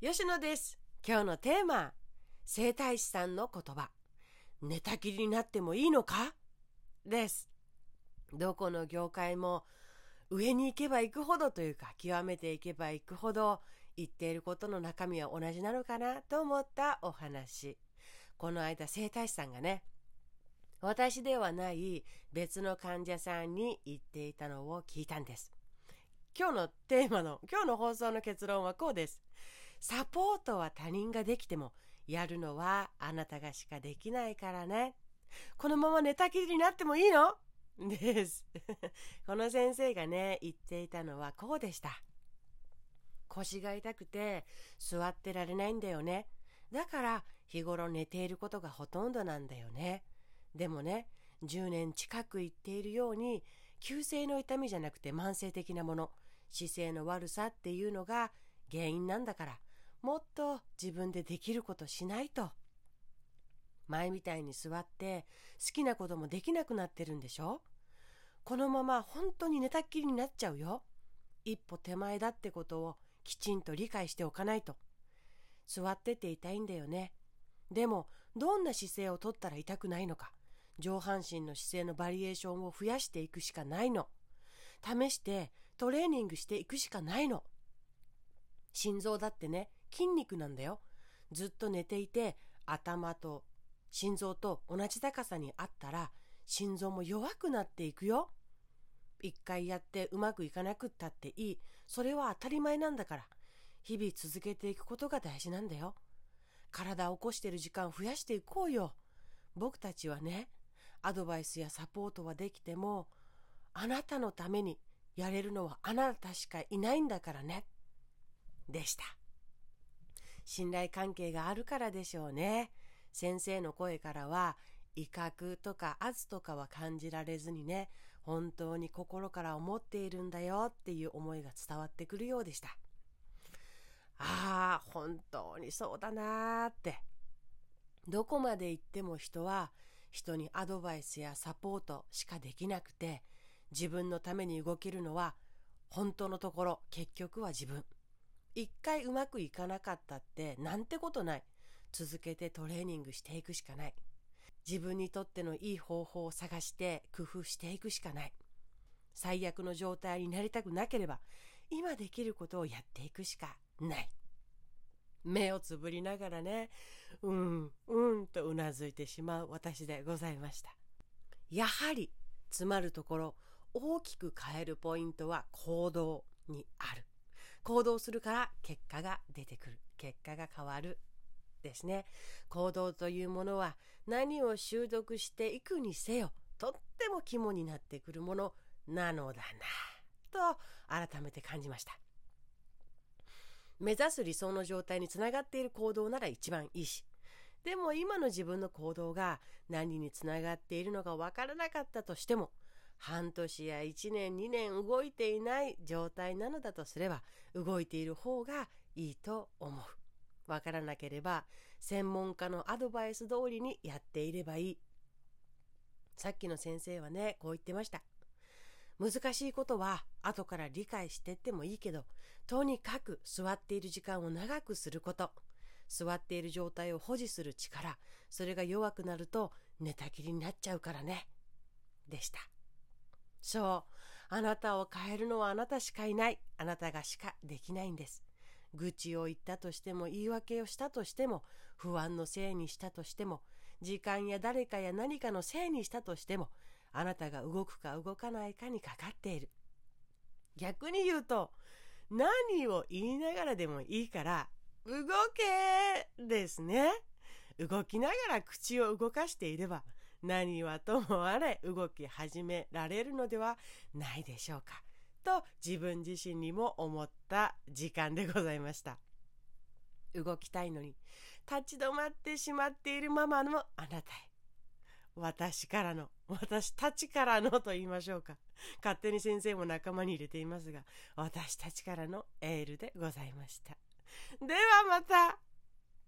吉野です。今日のテーマ、整体師さんの言葉。寝たきりになってもいいのか？です。どこの業界も上に行けば行くほどというか極めていけば行くほど言っていることの中身は同じなのかな？と思ったお話。この間整体師さんがね、私ではない別の患者さんに言っていたのを聞いたんです。今日のテーマの、今日の放送の結論はこうです。サポートは他人ができても、やるのはあなたがしかできないからね。このまま寝たきりになってもいいの？です。この先生がね、言っていたのはこうでした。腰が痛くて座ってられないんだよね。だから日頃寝ていることがほとんどなんだよね。でもね、10年近く言っているように、急性の痛みじゃなくて慢性的なもの、姿勢の悪さっていうのが原因なんだから、もっと自分でできることしないと。前みたいに座って好きなこともできなくなってるんでしょ？このまま本当に寝たっきりになっちゃうよ。一歩手前だってことをきちんと理解しておかないと。座ってて痛いんだよね。でも、どんな姿勢をとったら痛くないのか？上半身の姿勢のバリエーションを増やしていくしかないの。試してトレーニングしていくしかないの。心臓だってね、筋肉なんだよ。ずっと寝ていて頭と心臓と同じ高さにあったら心臓も弱くなっていくよ。一回やってうまくいかなくったっていい。それは当たり前なんだから。日々続けていくことが大事なんだよ。体を起こしてる時間を増やしていこうよ。僕たちはね、アドバイスやサポートはできても、あなたのためにやれるのはあなたしかいないんだからね。でした。信頼関係があるからでしょうね。先生の声からは、威嚇とか圧とかは感じられずにね、本当に心から思っているんだよっていう思いが伝わってくるようでした。ああ、本当にそうだなーって。どこまで行っても人は人にアドバイスやサポートしかできなくて、自分のために動けるのは本当のところ結局は自分。一回うまくいかなかったってなんてことない。続けてトレーニングしていくしかない。自分にとってのいい方法を探して工夫していくしかない。最悪の状態になりたくなければ今できることをやっていくしかない。目をつぶりながらね、うん、うんとうなずいてしまう私でございました。やはり、詰まるところ、大きく変えるポイントは行動にある。行動するから結果が出てくる。結果が変わる。ですね。行動というものは何を習得していくにせよ、とっても肝になってくるものなのだな、と改めて感じました。目指す理想の状態につながっている行動なら一番いいし、でも今の自分の行動が何につながっているのかわからなかったとしても、半年や1年2年動いていない状態なのだとすれば、動いている方がいいと思う。わからなければ、専門家のアドバイス通りにやっていればいい。さっきの先生はね、こう言ってました。難しいことは後から理解してってもいいけど、とにかく座っている時間を長くすること、座っている状態を保持する力、それが弱くなると寝たきりになっちゃうからね。でした。そう。あなたを変えるのはあなたしかいない。あなたがしかできないんです。愚痴を言ったとしても言い訳をしたとしても不安のせいにしたとしても時間や誰かや何かのせいにしたとしてもあなたが動くか動かないかにかかっている。逆に言うと、何を言いながらでもいいから、動けですね。動きながら口を動かしていれば、何はともあれ動き始められるのではないでしょうか。と自分自身にも思った時間でございました。動きたいのに立ち止まってしまっているままのあなたへ。私からの、私たちからのと言いましょうか。勝手に先生も仲間に入れていますが、私たちからのエールでございました。ではまた